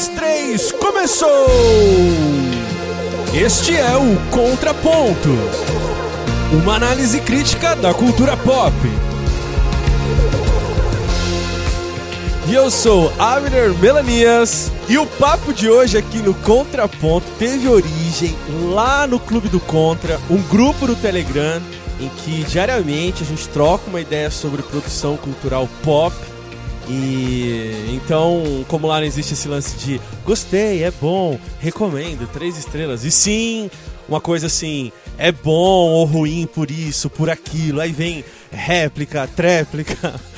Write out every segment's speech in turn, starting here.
dois, três, começou! Este é o Contraponto uma análise crítica da cultura pop. E eu sou Abner Melanias e o papo de hoje aqui no Contraponto teve origem lá no Clube do Contra, um grupo do Telegram em que diariamente a gente troca uma ideia sobre produção cultural pop e então, como lá não existe esse lance de gostei, é bom, recomendo, três estrelas, e sim, uma coisa assim, é bom ou ruim por isso, por aquilo, aí vem réplica, tréplica.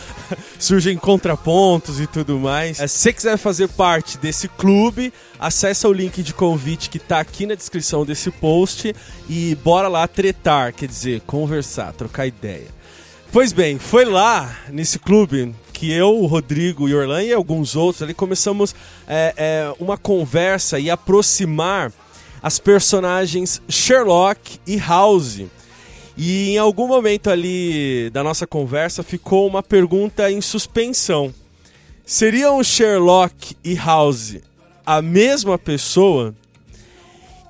surgem contrapontos e tudo mais. Se você quiser fazer parte desse clube, acessa o link de convite que está aqui na descrição desse post e bora lá tretar, quer dizer, conversar, trocar ideia. Pois bem, foi lá nesse clube que eu, o Rodrigo e Orlan e alguns outros ali começamos é, é, uma conversa e aproximar as personagens Sherlock e House. E em algum momento ali da nossa conversa ficou uma pergunta em suspensão. Seriam Sherlock e House a mesma pessoa?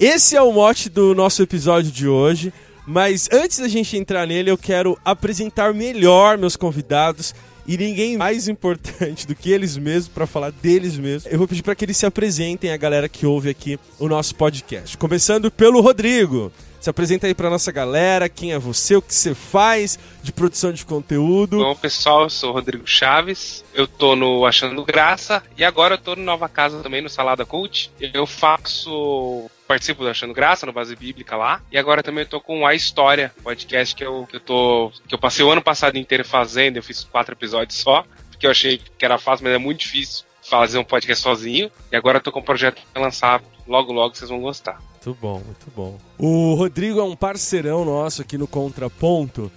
Esse é o mote do nosso episódio de hoje. Mas antes da gente entrar nele, eu quero apresentar melhor meus convidados e ninguém mais importante do que eles mesmos para falar deles mesmos. Eu vou pedir para que eles se apresentem a galera que ouve aqui o nosso podcast. Começando pelo Rodrigo. Se apresenta aí pra nossa galera, quem é você, o que você faz de produção de conteúdo. Bom, pessoal, eu sou o Rodrigo Chaves, eu tô no Achando Graça e agora eu tô no Nova Casa também, no Salada Cult. Eu faço participo do Achando Graça no Base Bíblica lá. E agora também eu tô com a História, podcast que eu, que eu tô. que eu passei o ano passado inteiro fazendo, eu fiz quatro episódios só, porque eu achei que era fácil, mas é muito difícil fazer um podcast sozinho. E agora eu tô com um projeto pra lançar logo logo, vocês vão gostar. Muito bom, muito bom. O Rodrigo é um parceirão nosso aqui no Contraponto.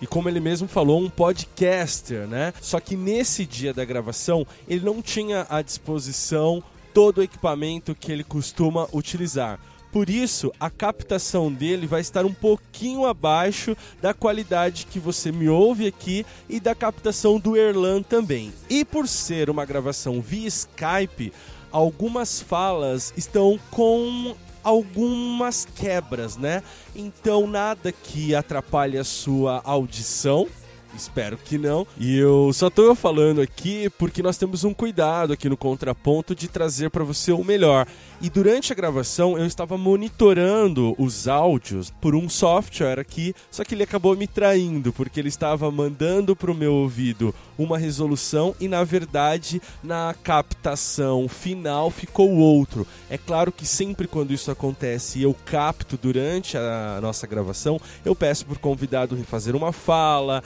E como ele mesmo falou, um podcaster, né? Só que nesse dia da gravação, ele não tinha à disposição todo o equipamento que ele costuma utilizar. Por isso, a captação dele vai estar um pouquinho abaixo da qualidade que você me ouve aqui e da captação do Erlan também. E por ser uma gravação via Skype, algumas falas estão com algumas quebras, né? Então nada que atrapalhe a sua audição. Espero que não. E eu só tô falando aqui porque nós temos um cuidado aqui no contraponto de trazer para você o melhor. E durante a gravação eu estava monitorando os áudios por um software aqui, só que ele acabou me traindo porque ele estava mandando para o meu ouvido uma resolução e na verdade na captação final ficou outro. É claro que sempre quando isso acontece e eu capto durante a nossa gravação, eu peço por convidado refazer uma fala,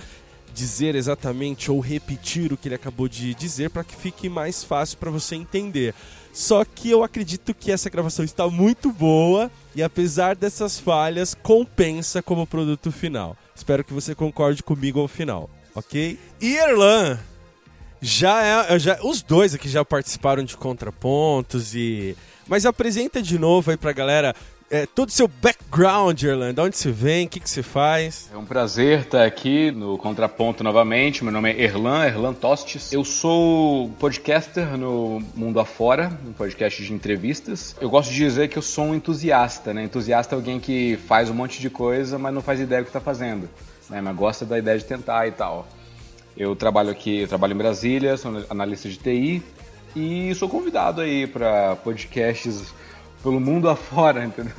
dizer exatamente ou repetir o que ele acabou de dizer para que fique mais fácil para você entender. Só que eu acredito que essa gravação está muito boa e apesar dessas falhas, compensa como produto final. Espero que você concorde comigo ao final, ok? Erlan, já é, já os dois aqui já participaram de contrapontos e mas apresenta de novo aí pra galera é, todo o seu background, Erland, onde você vem, o que, que você faz? É um prazer estar aqui no Contraponto novamente. Meu nome é Erlan, Erlan Tostes. Eu sou podcaster no Mundo Afora, um podcast de entrevistas. Eu gosto de dizer que eu sou um entusiasta, né? Entusiasta é alguém que faz um monte de coisa, mas não faz ideia do que está fazendo, né? Mas gosta da ideia de tentar e tal. Eu trabalho aqui, eu trabalho em Brasília, sou analista de TI e sou convidado aí para podcasts pelo mundo afora, entendeu?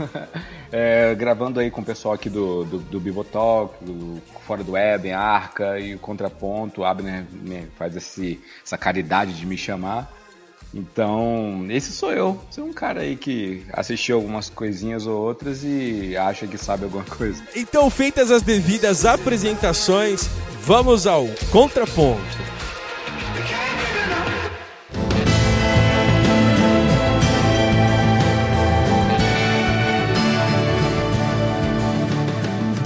É, gravando aí com o pessoal aqui do, do, do Bibotalk, do Fora do Web, Arca e o Contraponto. O Abner né, faz esse, essa caridade de me chamar. Então, esse sou eu. Sou um cara aí que assistiu algumas coisinhas ou outras e acha que sabe alguma coisa. Então, feitas as devidas apresentações, vamos ao Contraponto.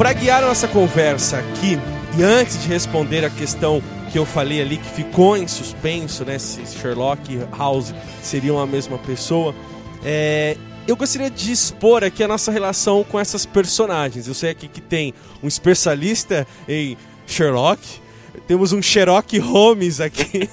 Para guiar nossa conversa aqui, e antes de responder a questão que eu falei ali, que ficou em suspenso, né? Se Sherlock e House seriam a mesma pessoa, é, eu gostaria de expor aqui a nossa relação com essas personagens. Eu sei aqui que tem um especialista em Sherlock, Temos um Sherlock Holmes aqui.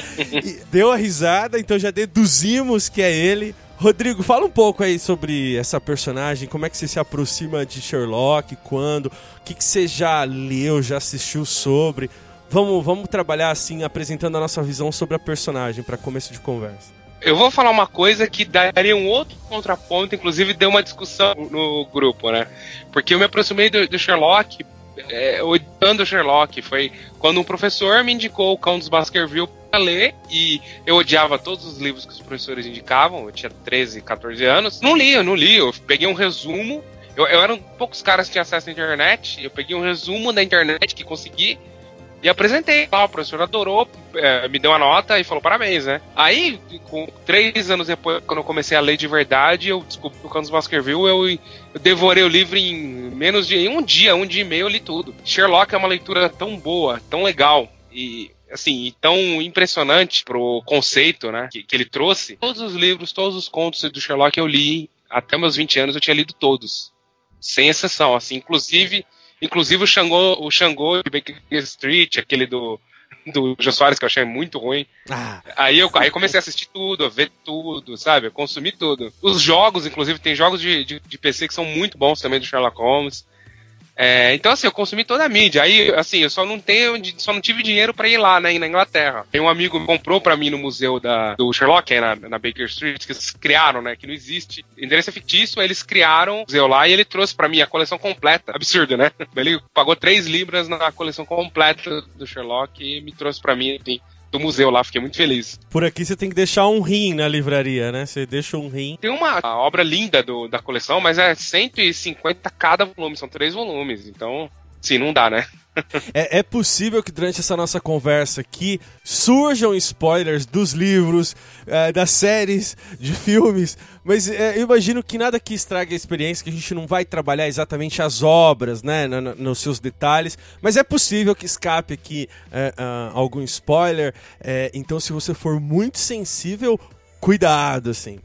deu a risada, então já deduzimos que é ele. Rodrigo, fala um pouco aí sobre essa personagem, como é que você se aproxima de Sherlock, quando, o que, que você já leu, já assistiu sobre. Vamos, vamos trabalhar assim, apresentando a nossa visão sobre a personagem para começo de conversa. Eu vou falar uma coisa que daria um outro contraponto, inclusive deu uma discussão no grupo, né? Porque eu me aproximei do, do Sherlock é, odiando o Sherlock. Foi quando um professor me indicou o Cão dos Baskerville para ler e eu odiava todos os livros que os professores indicavam. Eu tinha 13, 14 anos. Não li, eu não li. Eu peguei um resumo. Eu, eu era um poucos caras que tinham acesso à internet. Eu peguei um resumo da internet que consegui e apresentei. o professor adorou, é, me deu uma nota e falou parabéns, né? Aí, com três anos depois, quando eu comecei a ler de verdade, eu descobri o Canos Baskerville, eu, eu devorei o livro em menos de em um dia, um dia e meio eu li tudo. Sherlock é uma leitura tão boa, tão legal e assim, tão impressionante pro conceito, né, que, que ele trouxe. Todos os livros, todos os contos do Sherlock eu li até meus 20 anos, eu tinha lido todos. Sem exceção, assim, inclusive Inclusive o Xangô, o Xangô de Baker Street, aquele do, do Jô Soares, que eu achei muito ruim. Ah. Aí eu aí comecei a assistir tudo, a ver tudo, sabe? Eu consumi tudo. Os jogos, inclusive, tem jogos de, de, de PC que são muito bons também do Sherlock Holmes. É, então, assim, eu consumi toda a mídia. Aí, assim, eu só não tenho, só não tive dinheiro para ir lá, né, na Inglaterra. Tem um amigo que comprou para mim no museu da, do Sherlock, na, na Baker Street, que eles criaram, né, que não existe. Endereço é fictício, eles criaram o museu lá e ele trouxe para mim a coleção completa. Absurdo, né? Ele pagou 3 libras na coleção completa do Sherlock e me trouxe para mim, enfim do museu lá, fiquei muito feliz. Por aqui você tem que deixar um rim na livraria, né? Você deixa um rim. Tem uma obra linda do, da coleção, mas é 150 cada volume, são três volumes, então, sim, não dá, né? é, é, possível que durante essa nossa conversa aqui surjam spoilers dos livros, é, das séries, de filmes, mas é, eu imagino que nada que estrague a experiência, que a gente não vai trabalhar exatamente as obras, né, no, no, nos seus detalhes, mas é possível que escape aqui uh, algum spoiler. É, então, se você for muito sensível, cuidado, assim.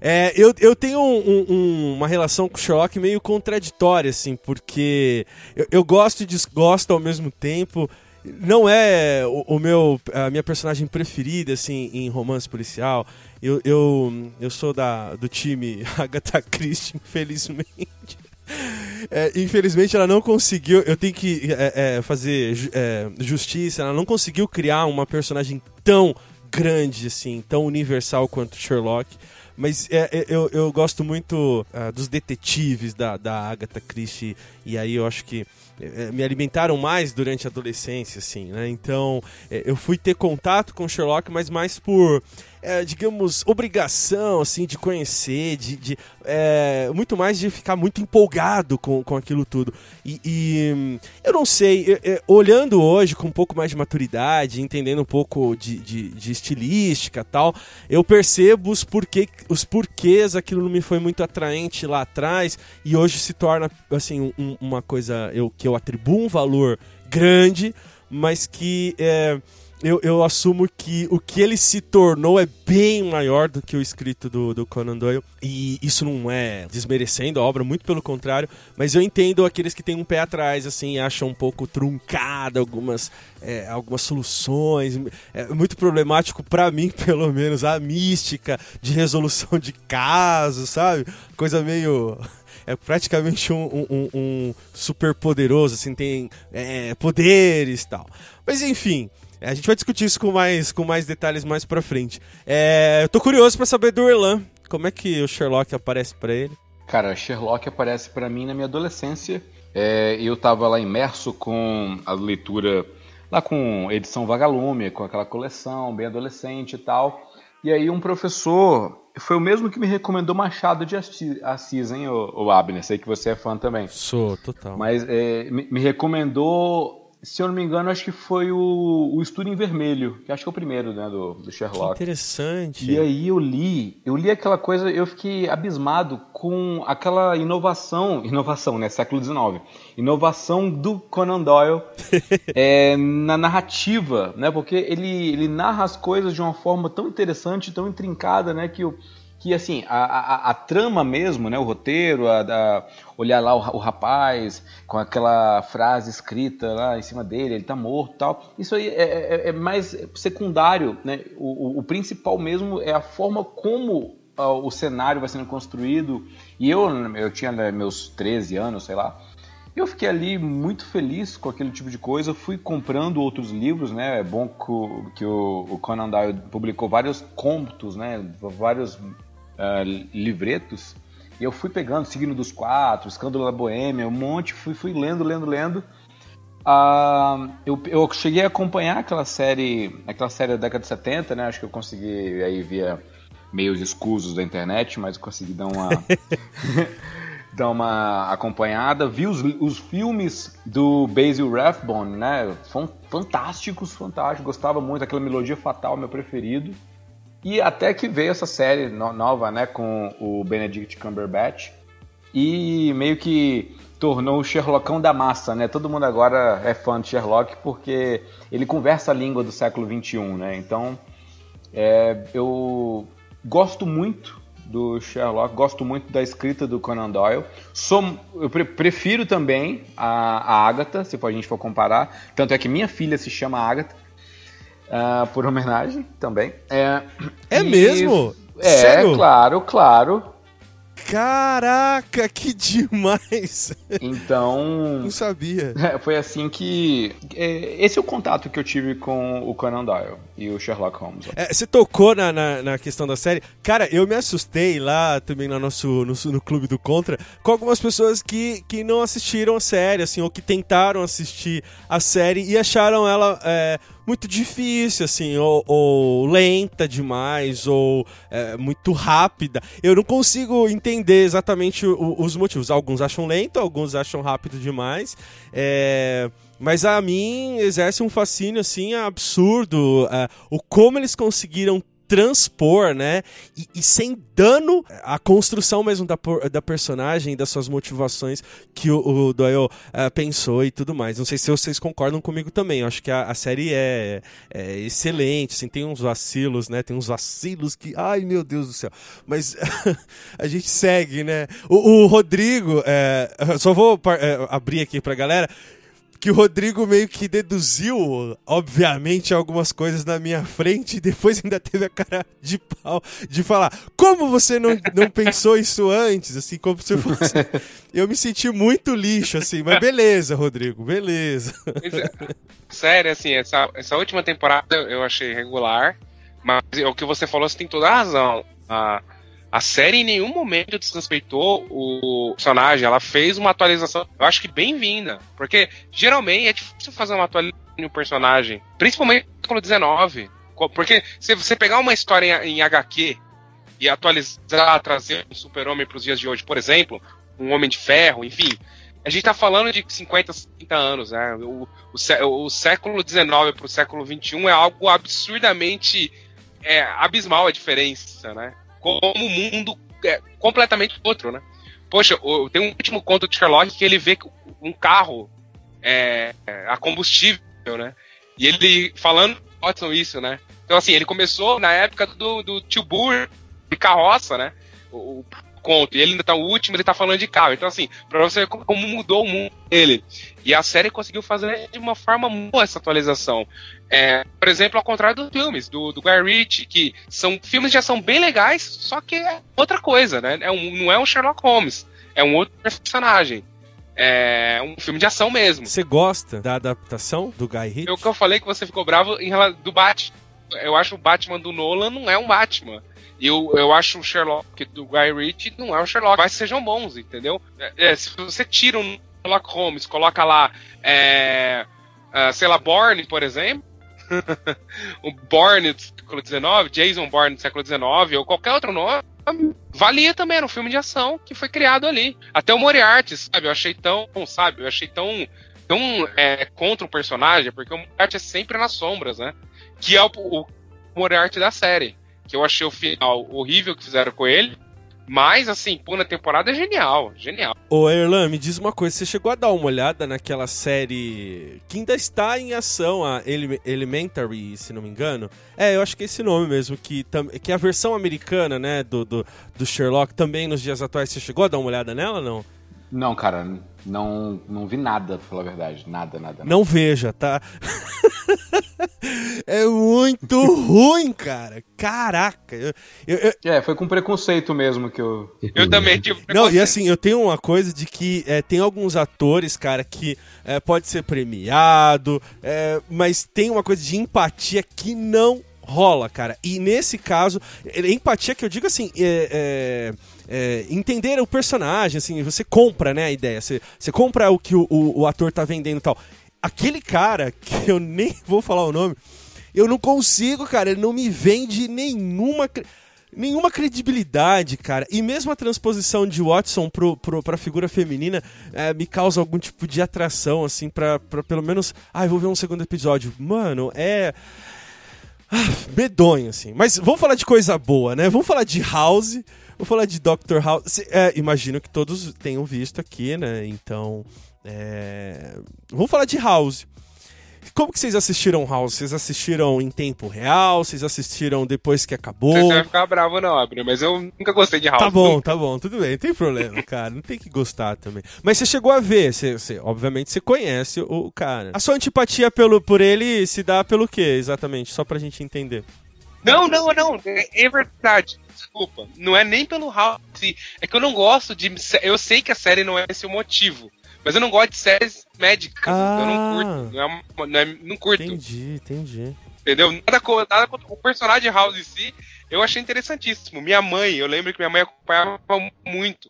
É, eu, eu tenho um, um, uma relação com o Sherlock meio contraditória, assim, porque eu, eu, gosto e desgosto ao mesmo tempo. Não é o, o, meu, a minha personagem preferida, assim, em romance policial. Eu, eu, eu sou da, do time Agatha Christie, infelizmente. É, infelizmente ela não conseguiu. Eu tenho que é, é, fazer é, justiça. Ela não conseguiu criar uma personagem tão grande, assim, tão universal quanto Sherlock. Mas é, é, eu, eu gosto muito uh, dos detetives da, da Agatha Christie, e aí eu acho que é, me alimentaram mais durante a adolescência, assim, né? Então é, eu fui ter contato com Sherlock, mas mais por é, digamos, obrigação, assim, de conhecer, de, de é, muito mais de ficar muito empolgado com, com aquilo tudo. E, e eu não sei, olhando hoje com um pouco mais de maturidade, entendendo um pouco de, de, de estilística tal, eu percebo os, porquê, os porquês aquilo não me foi muito atraente lá atrás e hoje se torna, assim, um, uma coisa eu, que eu atribuo um valor grande, mas que... É, eu, eu assumo que o que ele se tornou é bem maior do que o escrito do, do Conan Doyle. E isso não é desmerecendo a obra, muito pelo contrário. Mas eu entendo aqueles que têm um pé atrás, assim, acham um pouco truncada algumas, é, algumas soluções. É muito problemático para mim, pelo menos, a mística de resolução de casos, sabe? Coisa meio é praticamente um, um, um super poderoso, assim, tem é, poderes e tal. Mas enfim, a gente vai discutir isso com mais, com mais detalhes mais pra frente. É, eu tô curioso para saber do Erlan. Como é que o Sherlock aparece para ele? Cara, Sherlock aparece para mim na minha adolescência. É, eu tava lá imerso com a leitura, lá com edição Vagalume, com aquela coleção, bem adolescente e tal. E aí um professor, foi o mesmo que me recomendou Machado de Assis, hein, o, o Abner? Sei que você é fã também. Sou, total. Mas é, me, me recomendou se eu não me engano, acho que foi o, o Estudo em Vermelho, que acho que é o primeiro, né, do, do Sherlock. Que interessante. E aí eu li, eu li aquela coisa, eu fiquei abismado com aquela inovação, inovação, né, século XIX, inovação do Conan Doyle é, na narrativa, né, porque ele, ele narra as coisas de uma forma tão interessante, tão intrincada, né, que eu que assim, a, a, a, trama mesmo, né, o roteiro, a, a olhar lá o, o, rapaz com aquela frase escrita lá em cima dele, ele tá morto tal, isso aí é, é, é mais secundário, né, o, o, o, principal mesmo é a forma como o cenário vai sendo construído, e eu, eu tinha né, meus 13 anos, sei lá, eu fiquei ali muito feliz com aquele tipo de coisa, fui comprando outros livros, né, é bom que o, que o Conan Doyle publicou vários contos, né, vários uh, livretos. E eu fui pegando Signo dos Quatro, Escândalo da Boêmia, um monte, fui, fui lendo, lendo, lendo. Uh, eu, eu cheguei a acompanhar aquela série, aquela série da década de 70, né? Acho que eu consegui aí via meios escusos da internet, mas consegui dar uma dar uma acompanhada. Vi os, os filmes do Basil Rathbone, né? Fantásticos, fantásticos. Gostava muito daquela melodia fatal, meu preferido. E até que veio essa série no nova, né, com o Benedict Cumberbatch e meio que tornou o Sherlockão da massa, né? Todo mundo agora é fã de Sherlock porque ele conversa a língua do século XXI, né? Então, é, eu gosto muito do Sherlock, gosto muito da escrita do Conan Doyle. Sou, eu pre prefiro também a, a Agatha, se a gente for comparar. Tanto é que minha filha se chama Agatha. Uh, por homenagem também. É, é e... mesmo? É, Sério? claro, claro. Caraca, que demais! Então. Não sabia. É, foi assim que. É, esse é o contato que eu tive com o Conan Doyle e o Sherlock Holmes. É, você tocou na, na, na, questão da série. Cara, eu me assustei lá também no nosso no, no Clube do Contra com algumas pessoas que, que não assistiram a série, assim, ou que tentaram assistir a série e acharam ela. É, muito difícil, assim, ou, ou lenta demais, ou é, muito rápida. Eu não consigo entender exatamente o, os motivos. Alguns acham lento, alguns acham rápido demais. É. Mas a mim exerce um fascínio assim absurdo. Uh, o como eles conseguiram transpor, né? E, e, sem dano à construção mesmo da, da personagem, das suas motivações que o, o Doyle uh, pensou e tudo mais. Não sei se vocês concordam comigo também. Eu acho que a, a série é, é, excelente, assim, tem uns vacilos, né? Tem uns vacilos que. Ai, meu Deus do céu. Mas a gente segue, né? O, o Rodrigo, é, só vou é, abrir aqui pra galera que o Rodrigo meio que deduziu, obviamente, algumas coisas na minha frente e depois ainda teve a cara de pau de falar: Como você não, não pensou isso antes? Assim, como se fosse. Eu me senti muito lixo, assim, mas beleza, Rodrigo, beleza. É. Sério, assim, essa, essa última temporada eu achei regular, mas o que você falou, você tem toda a razão. Ah, a série em nenhum momento desrespeitou o personagem, ela fez uma atualização, eu acho que bem-vinda, porque geralmente é difícil fazer uma atualização de um personagem, principalmente no século XIX, porque se você pegar uma história em, em HQ e atualizar, trazer um super-homem para os dias de hoje, por exemplo, um Homem de Ferro, enfim, a gente está falando de 50, 50 anos, né? O, o, o século XIX para o século XXI é algo absurdamente é, abismal a diferença, né? Como o mundo é completamente outro, né? Poxa, tem um último conto de Sherlock que ele vê um carro é, a combustível, né? E ele falando Watson isso, né? Então, assim, ele começou na época do, do tio Burr de carroça, né? O, conto. E ele ainda tá o último, ele tá falando de carro. Então, assim, pra você ver como mudou o mundo dele. E a série conseguiu fazer de uma forma boa essa atualização. É, por exemplo, ao contrário dos filmes, do, do Guy Ritchie, que são filmes de ação bem legais, só que é outra coisa, né? É um, não é um Sherlock Holmes, é um outro personagem. É um filme de ação mesmo. Você gosta da adaptação do Guy Ritchie? É o que eu falei que você ficou bravo em relação do Batman. Eu acho o Batman do Nolan não é um Batman. Eu, eu acho o Sherlock do Guy Ritchie não é um Sherlock, mas sejam bons, entendeu? É, é, se você tira um Sherlock Holmes, coloca lá, é, uh, sei lá, Bourne, por exemplo, o Bourne do século XIX, Jason Bourne do século XIX, ou qualquer outro nome, valia também, era um filme de ação que foi criado ali. Até o Moriarty, sabe? Eu achei tão, sabe? Eu achei tão, tão é, contra o personagem, porque o Moriarty é sempre nas sombras, né? Que é o, o Moriarty da série. Que eu achei o final horrível que fizeram com ele, Mas, assim, pô, na temporada é genial, genial. Ô, Erlan, me diz uma coisa, você chegou a dar uma olhada naquela série que ainda está em ação, a Ele Elementary, se não me engano? É, eu acho que é esse nome mesmo, que, que é a versão americana, né, do, do, do Sherlock, também nos dias atuais. Você chegou a dar uma olhada nela ou não? Não, cara, não, não vi nada, pra falar a verdade. Nada, nada. nada. Não veja, tá? é muito ruim, cara. Caraca. Eu, eu, eu... É, foi com preconceito mesmo que eu. Eu também tive Não, e assim, eu tenho uma coisa de que é, tem alguns atores, cara, que é, pode ser premiado, é, mas tem uma coisa de empatia que não rola, cara. E nesse caso, empatia que eu digo assim, é, é é, entender o personagem, assim, você compra, né, a ideia, você, você compra o que o, o, o ator tá vendendo e tal. Aquele cara, que eu nem vou falar o nome, eu não consigo, cara, ele não me vende nenhuma nenhuma credibilidade, cara. E mesmo a transposição de Watson pro, pro, pra figura feminina é, me causa algum tipo de atração, assim, pra, pra pelo menos. Ah, vou ver um segundo episódio. Mano, é. Ah, medonho, assim. Mas vamos falar de coisa boa, né? Vamos falar de House. Vou falar de Doctor House. É, imagino que todos tenham visto aqui, né? Então. É... Vamos falar de House. Como que vocês assistiram House? Vocês assistiram em tempo real? Vocês assistiram depois que acabou? Você vai ficar bravo não, Abner, mas eu nunca gostei de House. Tá bom, tá bom, tudo bem, não tem problema, cara. Não tem que gostar também. Mas você chegou a ver, você, você, obviamente você conhece o, o cara. A sua antipatia pelo, por ele se dá pelo quê, exatamente? Só pra gente entender. Não, não, não. É, é verdade. Desculpa. Não é nem pelo House. É que eu não gosto de. Eu sei que a série não é esse o motivo. Mas eu não gosto de séries médicas. Ah, eu não curto. Não, é, não, é, não curto. Entendi, entendi. Entendeu? Nada, nada contra o personagem House em si, eu achei interessantíssimo. Minha mãe, eu lembro que minha mãe acompanhava muito.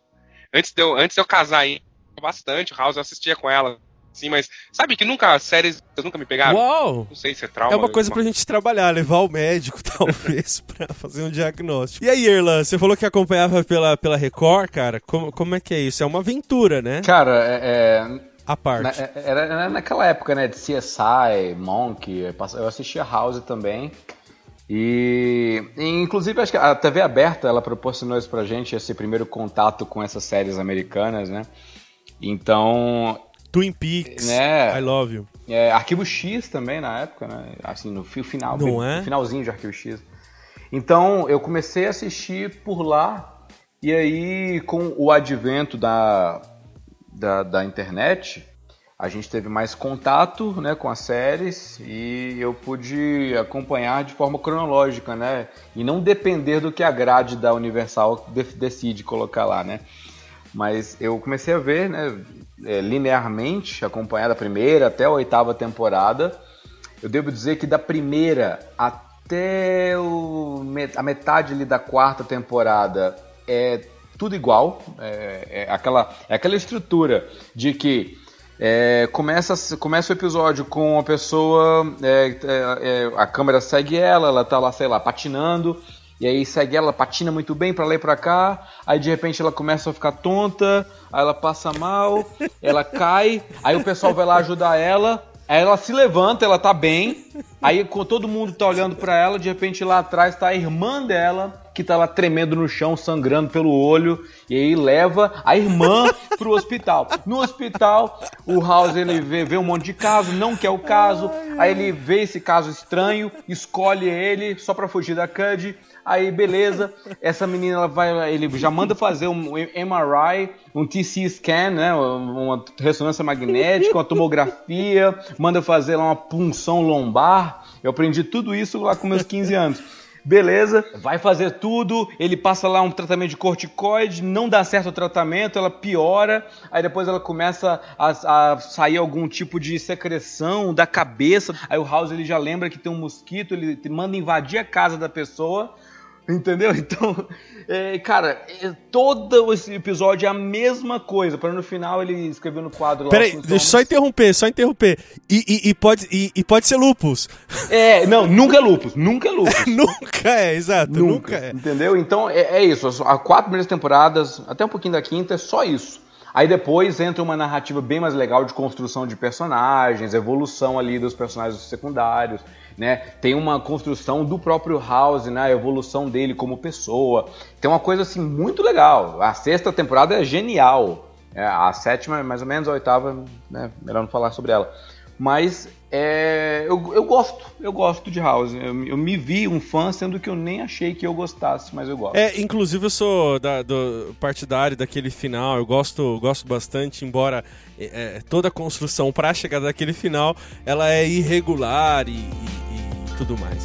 Antes de eu, antes de eu casar, hein, bastante House, eu assistia com ela Sim, mas sabe que nunca séries nunca me pegaram? Uau! Não sei se é trauma. É uma coisa pra gente trabalhar, levar o médico, talvez, pra fazer um diagnóstico. E aí, Erlan, você falou que acompanhava pela, pela Record, cara. Como, como é que é isso? É uma aventura, né? Cara, é. é... A parte. Na, é, era naquela época, né, de CSI, Monk, eu assistia House também. E, inclusive, acho que a TV aberta ela proporcionou isso pra gente, esse primeiro contato com essas séries americanas, né? Então, Twin Peaks, né? I Love You. É, Arquivo X também na época, né? Assim, no final, Não é? no finalzinho de Arquivo X. Então, eu comecei a assistir por lá e aí com o advento da, da, da internet, a gente teve mais contato né, com as séries e eu pude acompanhar de forma cronológica, né? E não depender do que a grade da Universal decide colocar lá, né? Mas eu comecei a ver, né, é, linearmente, acompanhar da primeira até a oitava temporada. Eu devo dizer que da primeira até o, a metade ali da quarta temporada é tudo igual. É, é aquela, é aquela estrutura de que é, começa, começa o episódio com a pessoa, é, é, é, a câmera segue ela, ela tá lá, sei lá, patinando, e aí segue ela, patina muito bem para lá e pra cá. Aí de repente ela começa a ficar tonta, aí ela passa mal, ela cai, aí o pessoal vai lá ajudar ela. Aí ela se levanta, ela tá bem. Aí todo mundo tá olhando para ela, de repente lá atrás tá a irmã dela, que tá lá tremendo no chão, sangrando pelo olho, e aí leva a irmã pro hospital. No hospital, o House ele vê, vê um monte de caso, não quer o caso, aí ele vê esse caso estranho, escolhe ele só para fugir da Cud, Aí, beleza, essa menina ela vai, ele já manda fazer um MRI, um TC scan, né, uma ressonância magnética, uma tomografia, manda fazer lá uma punção lombar. Eu aprendi tudo isso lá com meus 15 anos. Beleza, vai fazer tudo, ele passa lá um tratamento de corticoide, não dá certo o tratamento, ela piora, aí depois ela começa a, a, sair algum tipo de secreção da cabeça, aí o House ele já lembra que tem um mosquito, ele manda invadir a casa da pessoa, Entendeu? Então, é, cara, é, todo esse episódio é a mesma coisa. Para no final ele escreveu no quadro Peraí, deixa eu só interromper, só interromper. E, e, e pode, e, e, pode ser lupus. É, não, nunca é lupus, nunca é lupus. nunca é, exato, nunca, nunca é. Entendeu? Então é, é isso. As quatro primeiras temporadas, até um pouquinho da quinta, é só isso. Aí depois entra uma narrativa bem mais legal de construção de personagens, evolução ali dos personagens secundários. Né? Tem uma construção do próprio House, né? A evolução dele como pessoa. Tem uma coisa assim muito legal. A sexta temporada é genial. É, a sétima, mais ou menos, a oitava, né? Melhor não falar sobre ela. Mas é, eu, eu gosto, eu gosto de House. Eu, eu, me vi um fã, sendo que eu nem achei que eu gostasse, mas eu gosto. É, inclusive eu sou da, do partidário daquele final, eu gosto, gosto bastante, embora é, é toda a construção para chegar daquele final ela é irregular e, e tudo mais.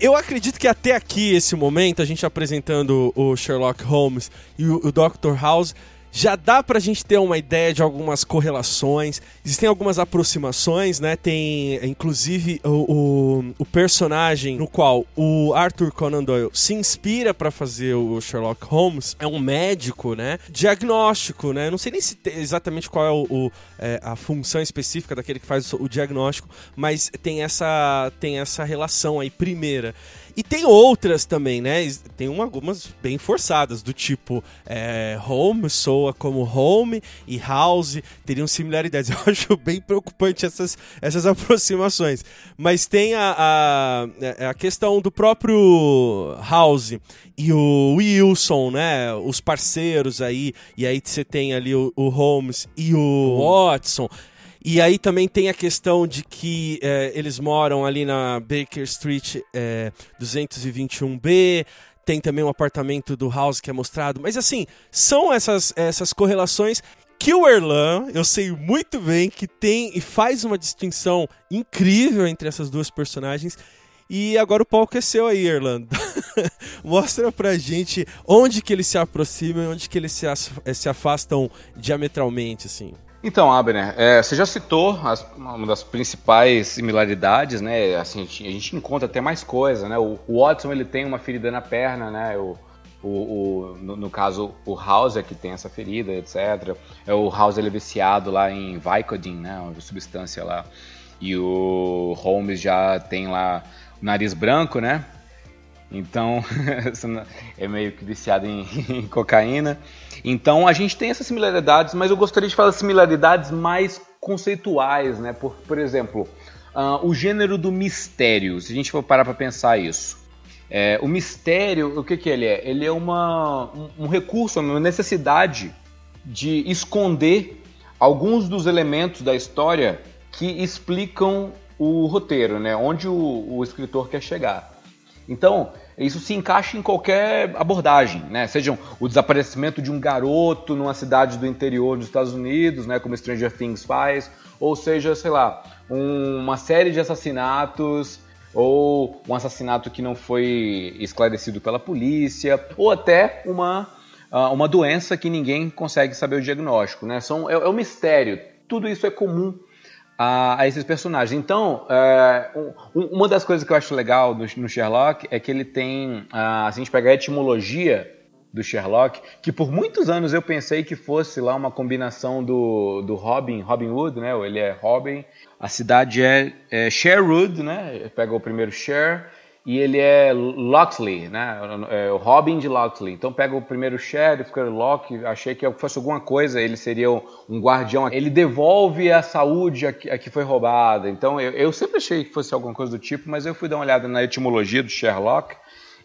Eu acredito que até aqui, esse momento, a gente apresentando o Sherlock Holmes e o, Dr. House, já dá pra gente ter uma ideia de algumas correlações. Existem algumas aproximações, né? Tem, inclusive, o, o, o personagem no qual o Arthur Conan Doyle se inspira para fazer o Sherlock Holmes é um médico, né? Diagnóstico, né? Não sei nem se exatamente qual é, o, o é, a função específica daquele que faz o diagnóstico, mas tem essa, tem essa relação aí primeira. E tem outras também, né? Tem uma, algumas bem forçadas, do tipo é, Home soa como Home e House teriam similaridades. Eu acho bem preocupante essas, essas aproximações. Mas tem a, a, é, a questão do próprio House e o Wilson, né? Os parceiros aí. E aí você tem ali o, o Holmes e o Watson. E aí também tem a questão de que é, eles moram ali na Baker Street é, 221B, tem também um apartamento do House que é mostrado. Mas assim, são essas, essas correlações que o Erlan, eu sei muito bem que tem e faz uma distinção incrível entre essas duas personagens. E agora o palco é seu aí, Erlan. Mostra pra gente onde que eles se aproximam e onde que eles se, se afastam diametralmente, assim. Então, Abner, é, você já citou as, uma das principais similaridades, né? Assim, a gente, a gente encontra até mais coisa, né? O, o, Watson ele tem uma ferida na perna, né? O, o, o no, no, caso, o House que tem essa ferida, etc. É o House ele é viciado lá em Vicodin, né? Uma substância lá. E o Holmes já tem lá o nariz branco, né? Então, é meio que viciado em, em, cocaína. Então, a gente tem essas similaridades, mas eu gostaria de falar similaridades mais conceituais, né? Por, por exemplo, uh, o gênero do mistério, se a gente for parar para pensar isso. É, o mistério, o que, que ele é? Ele é uma, um, um recurso, uma necessidade de esconder alguns dos elementos da história que explicam o roteiro, né? Onde o, o escritor quer chegar. Então, isso se encaixa em qualquer abordagem, né? Seja o desaparecimento de um garoto numa cidade do interior dos Estados Unidos, né? Como Stranger Things faz, ou seja, sei lá, um, uma série de assassinatos ou um assassinato que não foi esclarecido pela polícia, ou até uma, ah, uma doença que ninguém consegue saber o diagnóstico, né? São, é, é um mistério. Tudo isso é comum a, a esses personagens. Então, é, um, uma das coisas que eu acho legal do, no Sherlock é que ele tem, a, se a gente pegar a etimologia do Sherlock, que por muitos anos eu pensei que fosse lá uma combinação do, do Robin, Robin Hood, né? Ele é Robin. A cidade é, é Sherwood, né? Pega o primeiro Sher e ele é Locksley, né? É o Robin de Locksley. Então pega o primeiro sheriff, o Lock, achei que fosse alguma coisa, ele seria um guardião. Ele devolve a saúde que, a que foi roubada. Então eu, eu, sempre achei que fosse alguma coisa do tipo, mas eu fui dar uma olhada na etimologia do Sherlock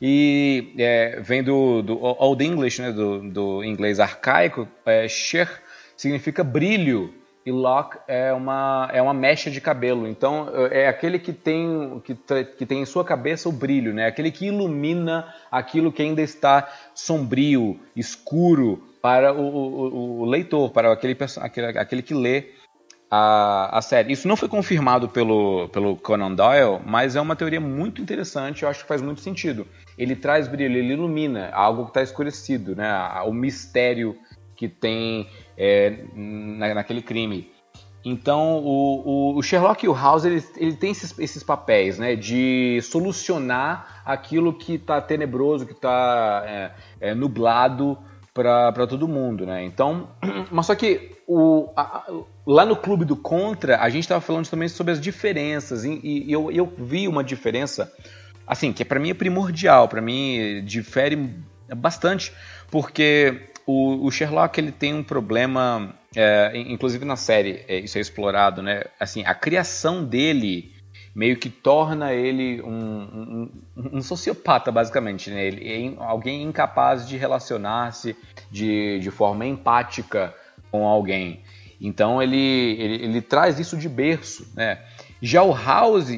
e é, vem do, do, Old English, né? Do, do inglês arcaico, é, Sher significa brilho e lock é uma, é uma mecha de cabelo. Então é aquele que tem, que, que tem em sua cabeça o brilho, né? aquele que ilumina aquilo que ainda está sombrio, escuro para o, o, o leitor, para aquele, aquele, aquele que lê a, a série. Isso não foi confirmado pelo, pelo Conan Doyle, mas é uma teoria muito interessante, eu acho que faz muito sentido. Ele traz brilho, ele ilumina algo que está escurecido, né? o mistério que tem é, na, naquele crime. Então, o, o, o, Sherlock e o House ele, ele tem esses, esses papéis né, de solucionar aquilo que está tenebroso, que está é, é, nublado para todo mundo. Né? Então, mas só que o, a, lá no Clube do Contra, a gente estava falando também sobre as diferenças, e, e eu, eu vi uma diferença, assim, que para mim é primordial, para mim difere bastante, porque o, o, Sherlock ele tem um problema é, inclusive na série é, isso é explorado, né? Assim, a criação dele meio que torna ele um, um, um sociopata, basicamente, né? Ele é alguém incapaz de relacionar-se de, de forma empática com alguém. Então ele, ele, ele, traz isso de berço, né? Já o House,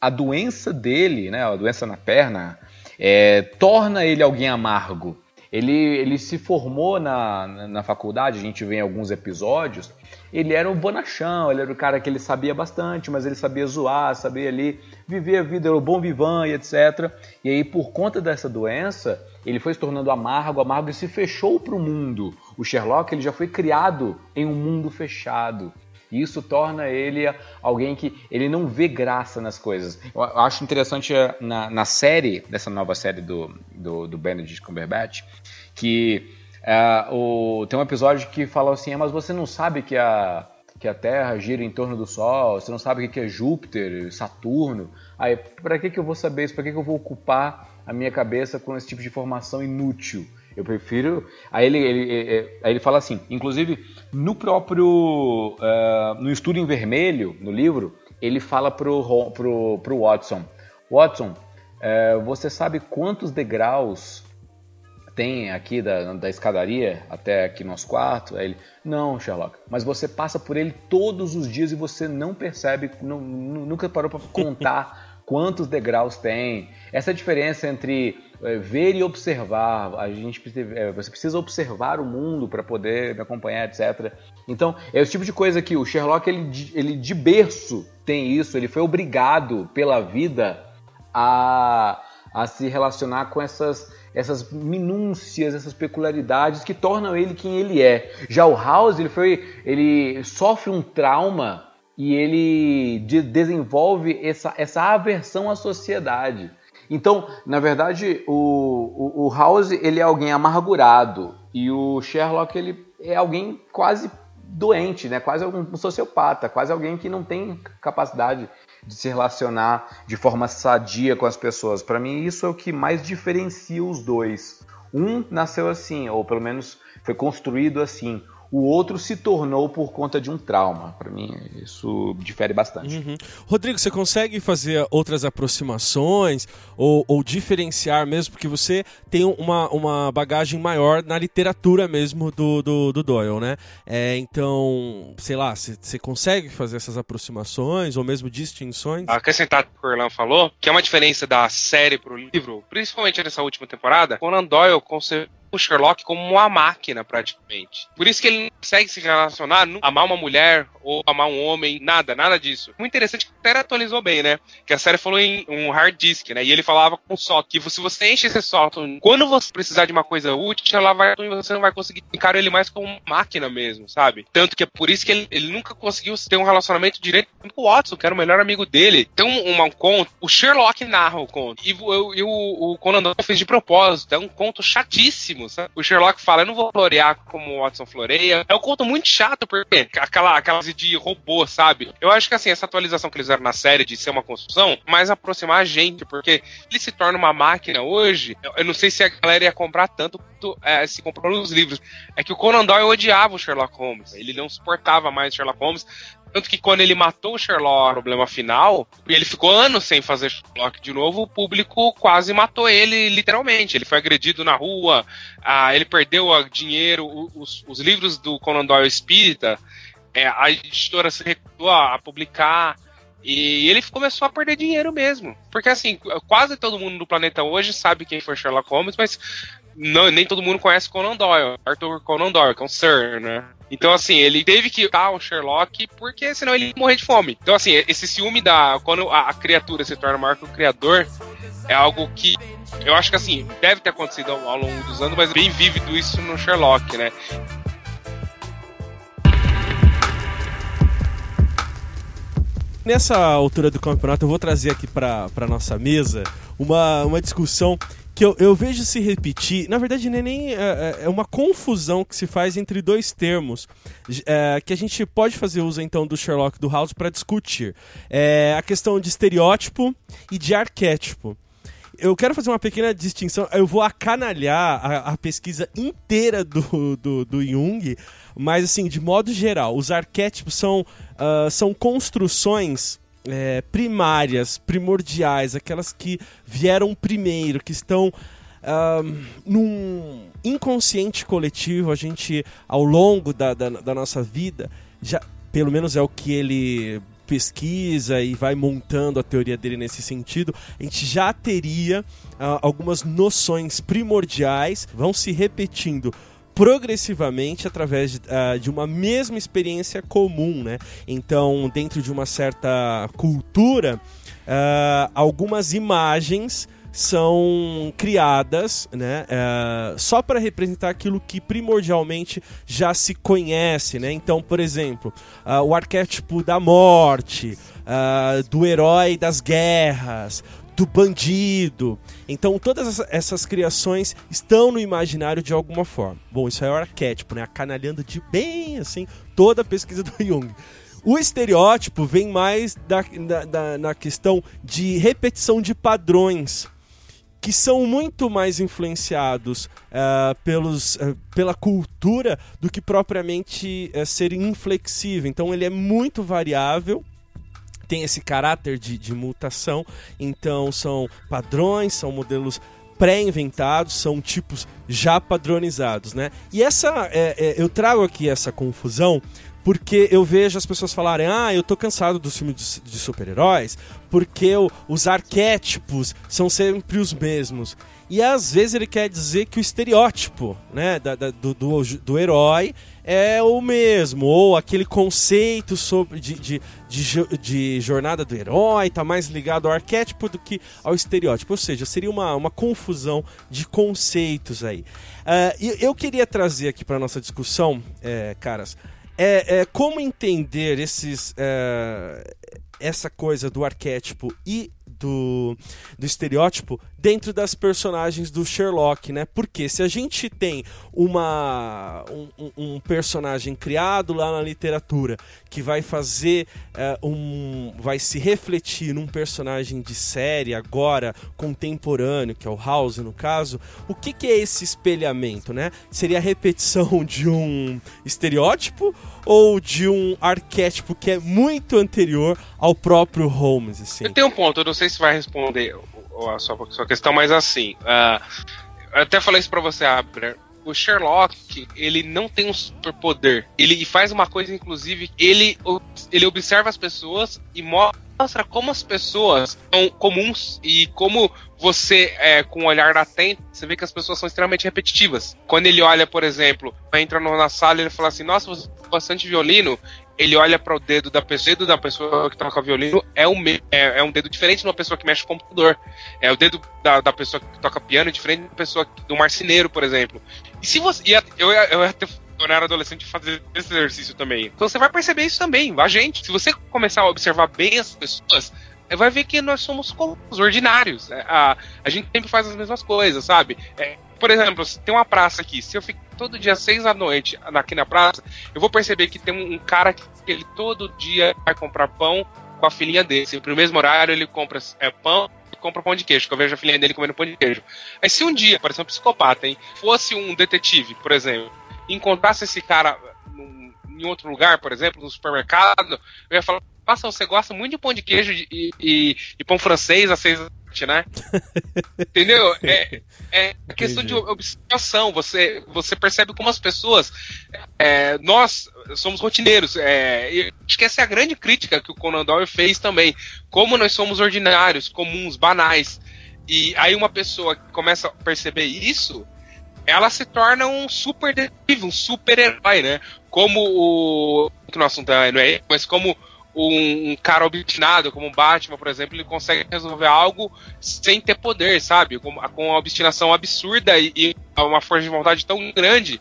a doença dele, né, a doença na perna, é, torna ele alguém amargo. Ele, ele se formou na, na faculdade, a gente vê em alguns episódios, ele era um bonachão, ele era o cara que ele sabia bastante, mas ele sabia zoar, sabia ali viver a vida, era o bom vivan e etc. E aí, por conta dessa doença, ele foi se tornando amargo, amargo e se fechou para o mundo. O Sherlock ele já foi criado em um mundo fechado. E isso torna ele alguém que ele não vê graça nas coisas. Eu acho interessante eh, na, na série, dessa nova série do, do, do Benedict Cumberbatch, que uh, o, tem um episódio que fala assim, ah, mas você não sabe que a, que a Terra gira em torno do Sol, você não sabe o que é Júpiter, Saturno. Aí, para que, que eu vou saber isso? Para que, que eu vou ocupar a minha cabeça com esse tipo de informação inútil? Eu prefiro. Aí ele, ele, ele, aí ele fala assim, inclusive no próprio. Uh, no estudo em vermelho, no livro, ele fala pro, pro, pro Watson: Watson, uh, você sabe quantos degraus tem aqui da, da escadaria até aqui nosso quarto? Aí ele: Não, Sherlock, mas você passa por ele todos os dias e você não percebe, não, nunca parou para contar quantos degraus tem. Essa diferença entre é, ver e observar. A gente é, você precisa observar o mundo para poder me acompanhar, etc. Então é o tipo de coisa que o Sherlock ele, ele de berço tem isso. Ele foi obrigado pela vida a, a se relacionar com essas essas minúcias, essas peculiaridades que tornam ele quem ele é. Já o House ele foi ele sofre um trauma e ele de, desenvolve essa, essa aversão à sociedade. Então, na verdade, o, o, o, House ele é alguém amargurado e o Sherlock ele é alguém quase doente, né? Quase um sociopata, quase alguém que não tem capacidade de se relacionar de forma sadia com as pessoas. Para mim, isso é o que mais diferencia os dois. Um nasceu assim, ou pelo menos foi construído assim o outro se tornou por conta de um trauma. Para mim, isso difere bastante. Uhum. Rodrigo, você consegue fazer outras aproximações ou, ou, diferenciar mesmo? Porque você tem uma, uma bagagem maior na literatura mesmo do, do, do Doyle, né? É, então, sei lá, você, consegue fazer essas aproximações ou mesmo distinções? Acrescentar o que o Orlan falou, que é uma diferença da série para o livro, principalmente nessa última temporada, Conan Doyle concebeu o Sherlock como uma máquina, praticamente. Por isso que ele não consegue se relacionar, amar uma mulher ou amar um homem, nada, nada disso. Muito interessante que até atualizou bem, né? Que a série falou em um hard disk, né? E ele falava com sótão, que se você enche esse sótão, quando você precisar de uma coisa útil, ela vai, você não vai conseguir encarar ele mais como máquina mesmo, sabe? Tanto que é por isso que ele, ele nunca conseguiu ter um relacionamento direto com o Watson, que era o melhor amigo dele. Tem um, um conto, o Sherlock narra o conto, e, e o, o Conan Doyle fez de propósito, é um conto chatíssimo, sabe? O Sherlock fala, eu não vou florear como o Watson floreia. É um conto muito chato, porque aquela, aquela de robô, sabe? Eu acho que assim, essa atualização que eles fizeram na série de ser uma construção, mais aproximar a gente, porque ele se torna uma máquina hoje. Eu não sei se a galera ia comprar tanto quanto é, se comprou nos livros. É que o Conan Doyle odiava o Sherlock Holmes. Ele não suportava mais o Sherlock Holmes. Tanto que quando ele matou o Sherlock, o problema final, e ele ficou anos sem fazer Sherlock de novo, o público quase matou ele, literalmente. Ele foi agredido na rua, ele perdeu dinheiro, os, os livros do Conan Doyle Espírita, é, a editora se recusou a, publicar. E ele começou a perder dinheiro mesmo. Porque, assim, quase todo mundo do planeta hoje sabe quem foi Sherlock Holmes, mas não, nem todo mundo conhece Conan Doyle, Arthur Conan Doyle, que é um Sir, né? Então, assim, ele teve que estar o Sherlock, porque senão ele ia morrer de fome. Então, assim, esse ciúme da. Quando a, a criatura se torna maior que o criador, é algo que eu acho que, assim, deve ter acontecido ao, ao longo dos anos, mas bem vívido isso no Sherlock, né? Nessa altura do campeonato, eu vou trazer aqui para nossa mesa uma, uma discussão que eu, eu vejo se repetir. Na verdade, não é nem é, é, é uma confusão que se faz entre dois termos é, que a gente pode fazer uso então do Sherlock do House para discutir. É a questão de estereótipo e de arquétipo. eu quero fazer uma pequena distinção. Eu vou acanalhar a, a pesquisa inteira do, do, do, Jung, mas assim, de modo geral, os arquétipos são, uh, são construções é, primárias, primordiais, aquelas que vieram primeiro, que estão uh, num inconsciente coletivo. A gente, ao longo da, da, da nossa vida, já pelo menos é o que ele pesquisa e vai montando a teoria dele nesse sentido, a gente já teria uh, algumas noções primordiais, vão se repetindo progressivamente através de, uh, de, uma mesma experiência comum, né? Então, dentro de uma certa cultura, uh, algumas imagens são criadas né, uh, só para representar aquilo que primordialmente já se conhece. Né? Então, por exemplo, uh, o arquétipo da morte, uh, do herói das guerras, do bandido. Então, todas essas criações estão no imaginário de alguma forma. Bom, isso é o arquétipo, né? Acanalhando de bem assim toda a pesquisa do Jung. O estereótipo vem mais da, da, da, na questão de repetição de padrões que são muito mais influenciados uh, pelos, uh, pela cultura do que propriamente uh, ser inflexível. Então ele é muito variável tem esse caráter de, de mutação, então são padrões, são modelos pré-inventados, são tipos já padronizados, né? E essa, é, é, eu trago aqui essa confusão porque eu vejo as pessoas falarem: ah, eu tô cansado dos filmes de, de super-heróis, porque os arquétipos são sempre os mesmos. E às vezes ele quer dizer que o estereótipo né, da, da, do, do, do, herói é o mesmo, ou aquele conceito sobre de, de, de, de jornada do herói está mais ligado ao arquétipo do que ao estereótipo. Ou seja, seria uma, uma confusão de conceitos aí. Uh, eu queria trazer aqui para nossa discussão, é, caras, é, é como entender esses, é, essa coisa do arquétipo e do, do estereótipo dentro das personagens do Sherlock, né? Porque se a gente tem uma, um, um personagem criado lá na literatura que vai fazer uh, um. vai se refletir num personagem de série agora, contemporâneo, que é o House no caso, o que, que é esse espelhamento, né? Seria a repetição de um estereótipo ou de um arquétipo que é muito anterior ao próprio Holmes, assim? Eu tenho um ponto, eu não sei se vai responder a sua, a sua questão, mas assim, uh, eu até falei isso pra você, Abner. O Sherlock, ele não tem um superpoder. Ele faz uma coisa, inclusive, ele, ele observa as pessoas e mostra como as pessoas são comuns e como você, é, com um olhar atento, você vê que as pessoas são extremamente repetitivas. Quando ele olha, por exemplo, entra na sala e ele fala assim: Nossa, você bastante violino, ele olha para o dedo da pessoa, dedo da pessoa que toca violino é um, é, é, um dedo diferente de uma pessoa que mexe com computador. É o dedo da, da pessoa que toca piano diferente da pessoa do marceneiro, por exemplo. E se você. eu, eu ia ter quando eu era adolescente fazer esse exercício também. Então você vai perceber isso também, a gente. Se você começar a observar bem as pessoas, vai ver que nós somos os ordinários. É, a, a gente sempre faz as mesmas coisas, sabe? É, por exemplo, tem uma praça aqui. Se eu ficar todo dia seis da noite aqui na praça, eu vou perceber que tem um, cara que ele todo dia vai comprar pão com a filhinha dele. Se no mesmo horário ele compra é, pão e compra pão de queijo, que eu vejo a filhinha dele comendo pão de queijo. Aí se um dia, por exemplo, um psicopata, hein, fosse um detetive, por exemplo, encontrasse esse cara num, em outro lugar, por exemplo, no supermercado, eu ia falar, nossa, você gosta muito de pão de queijo e, e, e pão francês às seis né? Entendeu? É, é questão de observação. Você, você percebe como as pessoas. É, nós somos rotineiros. É, acho que essa é a grande crítica que o Conan Doyle fez também. Como nós somos ordinários, comuns, banais. E aí uma pessoa que começa a perceber isso, ela se torna um super detetive, um super herói, né? Como o. Que nosso assunto não é mas como um, um, cara obstinado, como o Batman, por exemplo, ele consegue resolver algo sem ter poder, sabe? Com, com uma obstinação absurda e, e, uma força de vontade tão grande,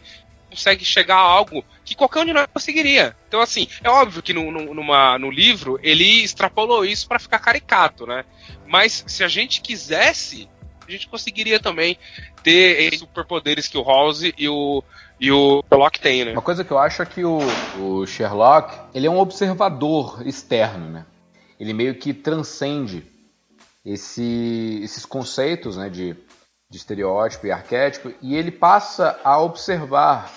consegue chegar a algo que qualquer um de nós conseguiria. Então, assim, é óbvio que no, no, numa, no livro ele extrapolou isso para ficar caricato, né? Mas se a gente quisesse, a gente conseguiria também ter esses superpoderes que o House e o e o Sherlock tem, né? Uma coisa que eu acho é que o, o Sherlock, ele é um observador externo, né? Ele meio que transcende esse, esses conceitos né, de, de estereótipo e arquétipo e ele passa a observar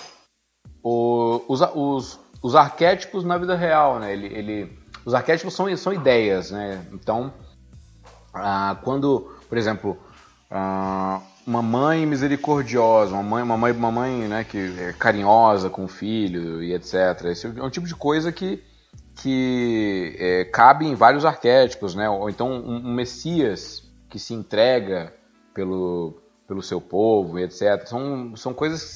o, os, os, os, arquétipos na vida real. Né? Ele, ele, os arquétipos são, são ideias. Né? Então, ah, quando, por exemplo, ah, uma mãe misericordiosa, uma mãe, uma mãe, uma mãe né, que é carinhosa com o filho e etc. Esse é um tipo de coisa que, que é, cabe em vários arquétipos, né? Ou então um, um Messias que se entrega pelo, pelo seu povo e etc. São, são coisas que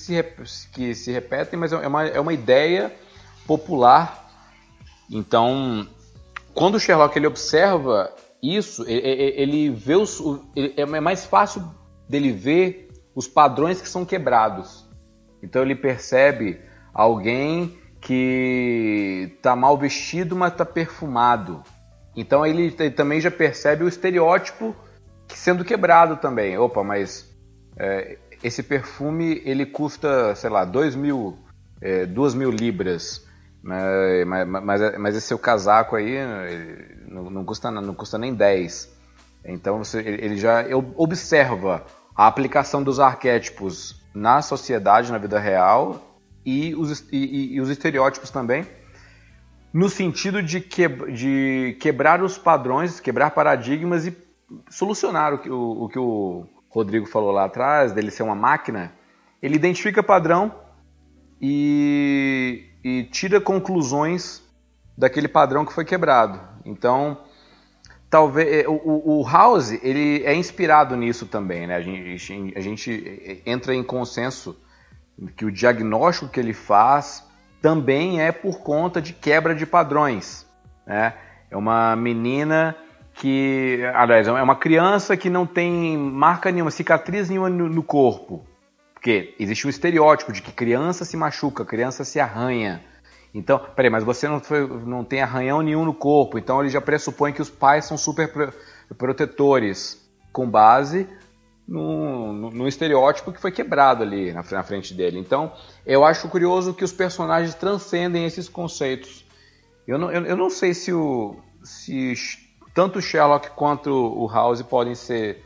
se, que se repetem, mas é uma, é uma ideia popular. Então, quando o Sherlock ele observa isso, ele, ele vê os, ele, é mais fácil dele ver os padrões que são quebrados. Então ele percebe alguém que está mal vestido, mas está perfumado. Então ele, ele, também já percebe o estereótipo sendo quebrado também. Opa, mas é, esse perfume ele custa, sei lá, dois mil, é, duas mil libras. Né? Mas, mas, mas, esse seu casaco aí não, não, custa, não custa nem 10. Então você, ele já observa a aplicação dos arquétipos na sociedade, na vida real, e os, e, e os estereótipos também, no sentido de, que, de quebrar os padrões, quebrar paradigmas e solucionar o que o, o que o Rodrigo falou lá atrás, dele ser uma máquina. Ele identifica padrão e, e tira conclusões daquele padrão que foi quebrado. Então, talvez é, o, o, House ele é inspirado nisso também, né? A gente, a gente entra em consenso que o diagnóstico que ele faz também é por conta de quebra de padrões, né? É uma menina que, aliás, é uma criança que não tem marca nenhuma, cicatriz nenhuma no, no corpo, porque existe um estereótipo de que criança se machuca, criança se arranha, então, peraí, mas você não, foi, não tem arranhão nenhum no corpo, então ele já pressupõe que os pais são super protetores, com base no, no, no, estereótipo que foi quebrado ali na, na, frente dele. Então, eu acho curioso que os personagens transcendem esses conceitos. Eu não, eu, eu não sei se, o, se tanto Sherlock quanto o House podem ser.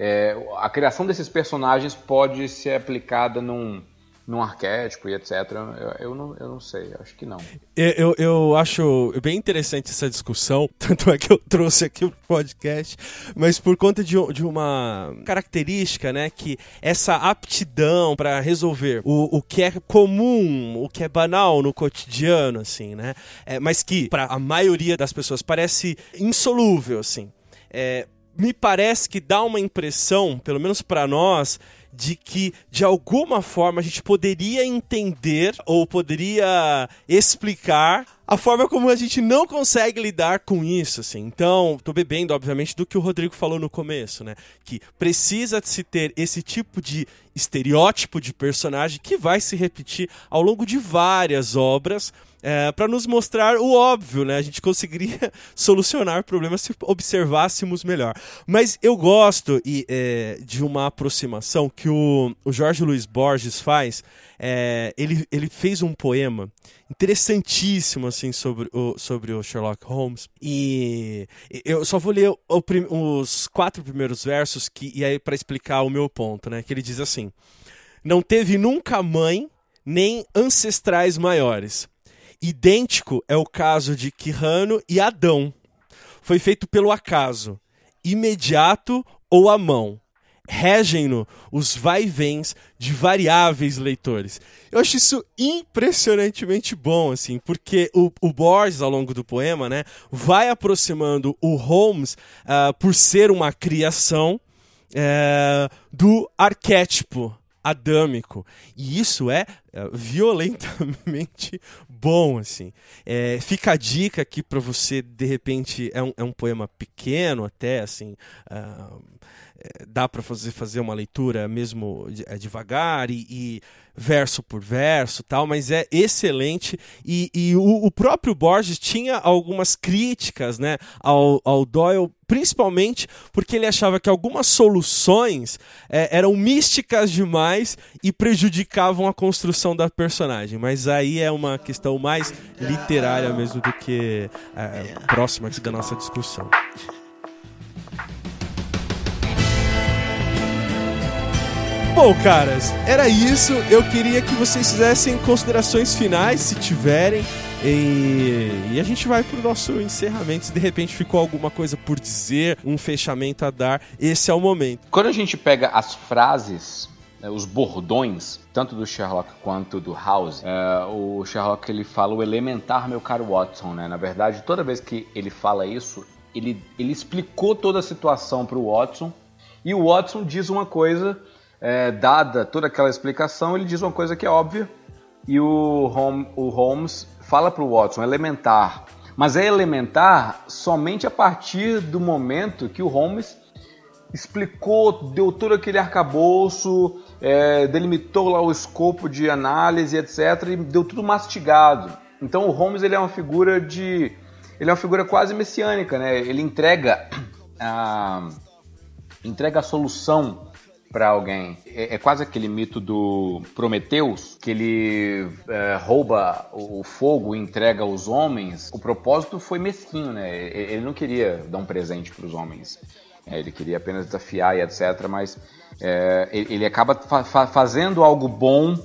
É, a criação desses personagens pode ser aplicada num num arquétipo e etc. Eu, eu, não, eu não sei, acho que não. Eu, eu acho bem interessante essa discussão, tanto é que eu trouxe aqui o podcast, mas por conta de, de uma característica, né, que essa aptidão para resolver o, o que é comum, o que é banal no cotidiano, assim, né, é, mas que para a maioria das pessoas parece insolúvel, assim. É, me parece que dá uma impressão, pelo menos para nós, de que de alguma forma a gente poderia entender ou poderia explicar a forma como a gente não consegue lidar com isso, assim. Então, tô bebendo, obviamente, do que o Rodrigo falou no começo, né? Que precisa se ter esse tipo de estereótipo de personagem que vai se repetir ao longo de várias obras, é, para nos mostrar o óbvio, né? A gente conseguiria solucionar problemas se observássemos melhor. Mas eu gosto e, é, de uma aproximação que o, o Jorge Luiz Borges faz. É, ele, ele fez um poema interessantíssimo assim sobre o, sobre o Sherlock Holmes e eu só vou ler o, os quatro primeiros versos que e aí para explicar o meu ponto, né? Que ele diz assim: não teve nunca mãe nem ancestrais maiores Idêntico é o caso de Quirrano e Adão. Foi feito pelo acaso, imediato ou à mão. Regem-no os vai-vens de variáveis leitores. Eu acho isso impressionantemente bom, assim, porque o, o Borges, ao longo do poema, né, vai aproximando o Holmes, uh, por ser uma criação, uh, do arquétipo adâmico. E isso é, é violentamente bom, assim. É, fica a dica aqui para você, de repente, é um, é um poema pequeno até, assim, uh, dá para fazer, fazer uma leitura mesmo é, devagar e, e, verso por verso tal, mas é excelente e, e o, o, próprio Borges tinha algumas críticas né, ao, ao Doyle, principalmente porque ele achava que algumas soluções é, eram místicas demais e prejudicavam a construção da personagem, mas aí é uma questão mais literária mesmo do que é, próxima da nossa discussão. Bom, caras, era isso. Eu queria que vocês fizessem considerações finais, se tiverem. E, e, a gente vai pro nosso encerramento. Se de repente ficou alguma coisa por dizer, um fechamento a dar, esse é o momento. Quando a gente pega as frases, né, os bordões, tanto do Sherlock quanto do House, é, o Sherlock ele fala o elementar, meu caro Watson, né? Na verdade, toda vez que ele fala isso, ele, ele explicou toda a situação para o Watson e o Watson diz uma coisa é, dada toda aquela explicação, ele diz uma coisa que é óbvia e o, Holmes, o Holmes fala para o Watson elementar, mas é elementar somente a partir do momento que o Holmes explicou, deu todo aquele arcabouço, é, delimitou lá o escopo de análise, etc, e deu tudo mastigado. Então o Holmes ele é uma figura de, ele é uma figura quase messiânica, né? Ele entrega a entrega a solução para alguém. É, é, quase aquele mito do Prometeus, que ele é, rouba o fogo e entrega aos homens. O propósito foi mesquinho, né? Ele não queria dar um presente para os homens. É, ele queria apenas desafiar e etc. Mas é, ele acaba fa fazendo algo bom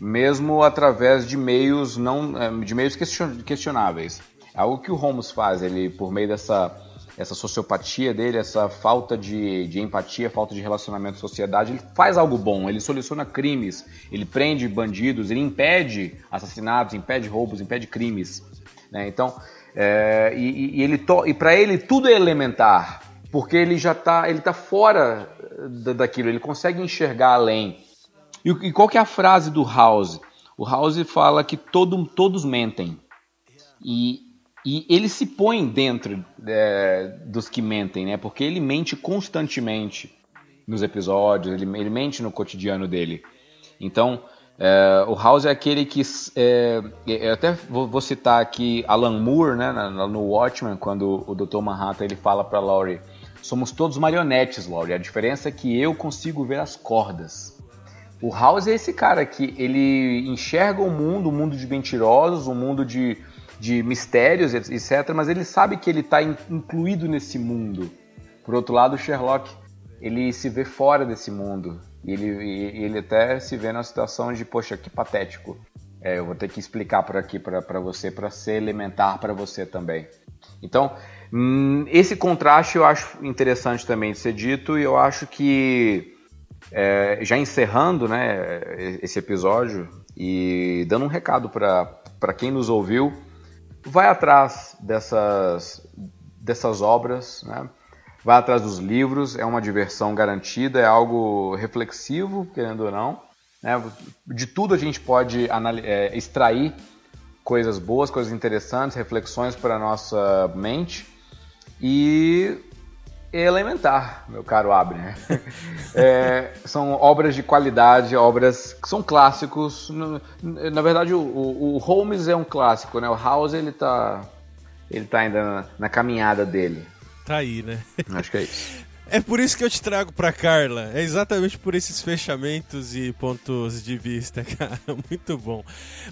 mesmo através de meios não é, de meios questionáveis. Algo que o Holmes faz, ele por meio dessa essa sociopatia dele, essa falta de, de empatia, falta de relacionamento com a sociedade, ele faz algo bom, ele soluciona crimes, ele prende bandidos, ele impede assassinatos, impede roubos, impede crimes. Né? Então, é, e, e, ele e para ele tudo é elementar, porque ele já está ele tá fora daquilo, ele consegue enxergar além. E, e qual que é a frase do House? O House fala que todo, todos mentem. E e ele se põe dentro é, dos que mentem, né? Porque ele mente constantemente nos episódios, ele, ele mente no cotidiano dele. Então, é, o House é aquele que. É, eu até vou, vou, citar aqui Alan Moore, né? No Watchmen, quando o Dr. Manhattan ele fala para Laurie: Somos todos marionetes, Laurie. A diferença é que eu consigo ver as cordas. O House é esse cara que ele enxerga o mundo, o mundo de mentirosos, o mundo de de mistérios, etc. Mas ele sabe que ele está incluído nesse mundo. Por outro lado, Sherlock ele se vê fora desse mundo e ele, ele até se vê na situação de poxa que patético. É, eu vou ter que explicar por aqui para você para ser elementar para você também. Então hum, esse contraste eu acho interessante também de ser dito e eu acho que é, já encerrando né, esse episódio e dando um recado para quem nos ouviu, vai atrás dessas, dessas obras, né? vai atrás dos livros, é uma diversão garantida, é algo reflexivo, querendo ou não. Né? De tudo a gente pode é, extrair coisas boas, coisas interessantes, reflexões para a nossa mente. E elementar, meu caro Abner. É, são obras de qualidade, obras que são clássicos. Na verdade, o, o, Holmes é um clássico, né? O House ele tá, ele tá ainda na, na caminhada dele. Tá aí, né? Acho que é isso. É por isso que eu te trago pra Carla. É exatamente por esses fechamentos e pontos de vista, cara. Muito bom.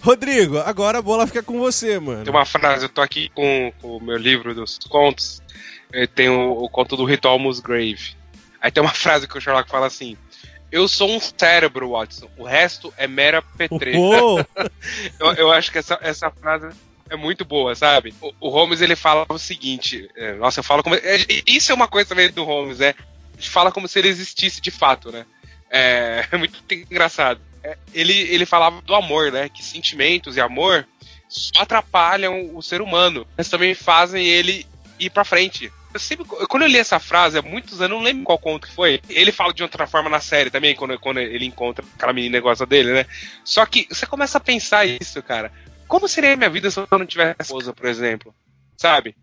Rodrigo, agora a bola fica com você, mano. Tem uma frase, eu tô aqui com, com o meu livro dos contos tem o, o conto do Ritual Musgrave. Aí tem uma frase que o Sherlock fala assim: Eu sou um cérebro, Watson. O resto é mera petreza. Oh. eu, eu, acho que essa, essa frase é muito boa, sabe? O, o Holmes ele fala o seguinte: é, Nossa, eu falo como. É, isso é uma coisa também do Holmes, é. Fala como se ele existisse de fato, né? É, é muito engraçado. É, ele, ele falava do amor, né? Que sentimentos e amor só atrapalham o ser humano, mas também fazem ele ir pra frente. Eu sempre, quando eu li essa frase há muitos anos, não lembro qual conto que foi. Ele fala de outra forma na série também, quando, quando ele encontra aquela menina negócio dele, né? Só que você começa a pensar isso, cara. Como seria a minha vida se eu não tivesse esposa, por exemplo? Sabe?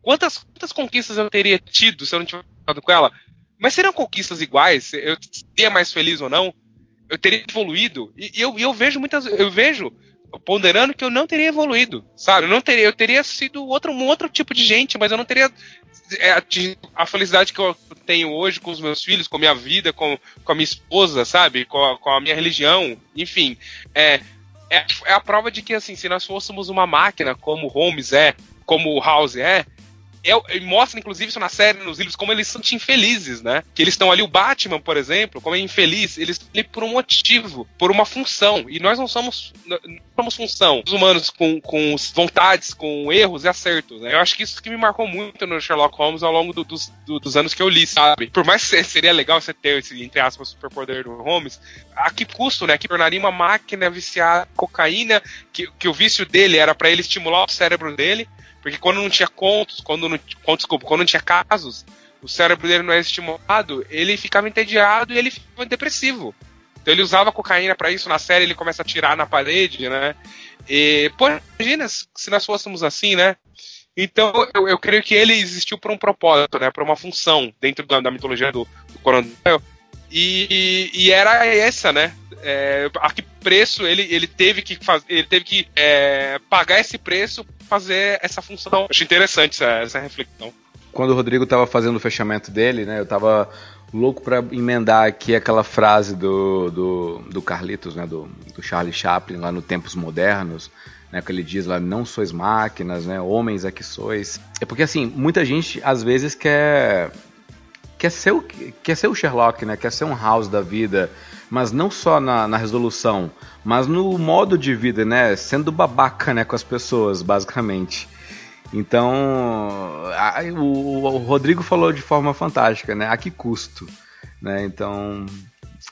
Quantas, quantas conquistas eu teria tido se eu não tivesse ficado com ela? Mas seriam conquistas iguais? Eu seria mais feliz ou não? Eu teria evoluído? E, e eu, eu vejo muitas. Eu vejo ponderando que eu não teria evoluído, sabe? Eu não teria, eu teria sido outro, um outro tipo de gente, mas eu não teria é, a felicidade que eu tenho hoje com os meus filhos, com a minha vida, com, com a minha esposa, sabe? Com a, com a minha religião, enfim. É, é, é, a prova de que, assim, se nós fôssemos uma máquina, como Holmes é, como House é, é, mostra, inclusive, isso na série, nos livros, como eles são infelizes, né? Que eles estão ali, o Batman, por exemplo, como é infeliz, eles estão ali por um motivo, por uma função. E nós não somos, não somos função. Os humanos com, com vontades, com erros e acertos. Né? Eu acho que isso que me marcou muito no Sherlock Holmes ao longo do, dos, do, dos anos que eu li, sabe? Por mais que seria legal você ter esse, entre aspas, superpoder do Holmes, a que custo, né? Que tornaria uma máquina viciada cocaína, que, que o vício dele era para ele estimular o cérebro dele, porque quando não tinha contos, quando não, contos, desculpa, quando não tinha casos, o cérebro dele não era estimulado, ele ficava entediado e ele ficava depressivo. Então ele usava cocaína para isso na série, ele começa a tirar na parede, né? E, pô, imagina se nós fôssemos assim, né? Então eu, eu creio que ele existiu por um propósito, né? Por uma função dentro da, da mitologia do, do coronel. E, e, era essa, né? É, a que preço ele, ele teve que fazer, ele teve que é, pagar esse preço fazer essa função. Acho interessante essa, essa reflexão. Quando o Rodrigo estava fazendo o fechamento dele, né, eu estava louco para emendar aqui aquela frase do, do, do Carlitos, né, do, do Charlie Chaplin, lá no Tempos Modernos, né, que ele diz lá, não sois máquinas, né, homens é que sois. É porque, assim, muita gente, às vezes, quer, quer, ser, o, quer ser o Sherlock, né, quer ser um House da vida, mas não só na, na resolução, mas no modo de vida, né? Sendo babaca, né, com as pessoas, basicamente. Então, a, o, o, Rodrigo falou de forma fantástica, né? A que custo, né? Então,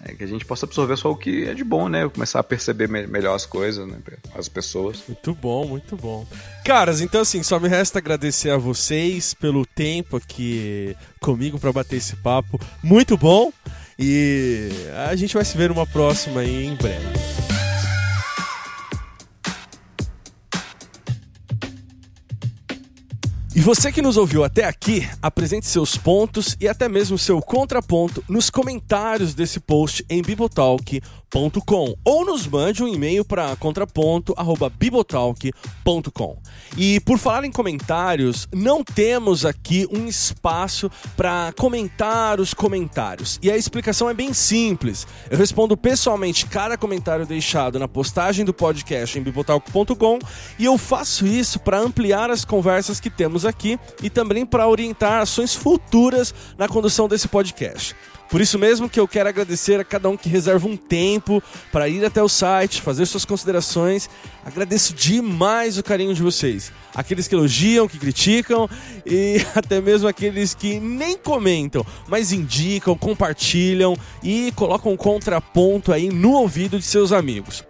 é que a gente possa absorver só o que é de bom, né? Começar a perceber me melhor as coisas, né? As pessoas. Muito bom, muito bom. Caras, então assim, só me resta agradecer a vocês pelo tempo aqui comigo para bater esse papo. Muito bom. E a gente vai se ver numa próxima aí em breve. E você que nos ouviu até aqui, apresente seus pontos e até mesmo seu contraponto nos comentários desse post em bibotalk.com ou nos mande um e-mail para contraponto@bibotalk.com. E por falar em comentários, não temos aqui um espaço para comentar os comentários. E a explicação é bem simples. Eu respondo pessoalmente cada comentário deixado na postagem do podcast em bibotalk.com e eu faço isso para ampliar as conversas que temos aqui e também para orientar ações futuras na condução desse podcast. Por isso mesmo que eu quero agradecer a cada um que reserva um tempo para ir até o site, fazer suas considerações. Agradeço demais o carinho de vocês. Aqueles que elogiam, que criticam e até mesmo aqueles que nem comentam, mas indicam, compartilham e colocam um contraponto aí no ouvido de seus amigos.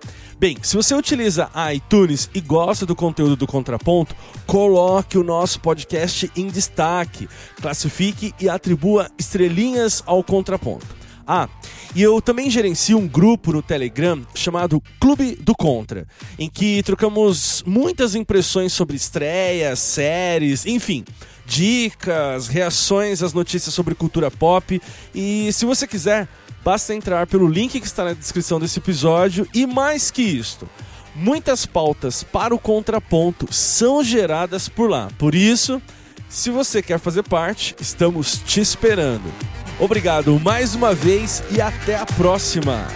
Bem, se você utiliza iTunes e gosta do conteúdo do Contraponto, coloque o nosso podcast em destaque, classifique e atribua estrelinhas ao Contraponto. Ah, e eu também gerencio um grupo no Telegram chamado Clube do Contra, em que trocamos muitas impressões sobre estreias, séries, enfim, dicas, reações às notícias sobre cultura pop. E se você quiser, Basta entrar pelo link que está na descrição desse episódio e mais que isto, muitas pautas para o contraponto são geradas por lá. Por isso, se você quer fazer parte, estamos te esperando. Obrigado mais uma vez e até a próxima!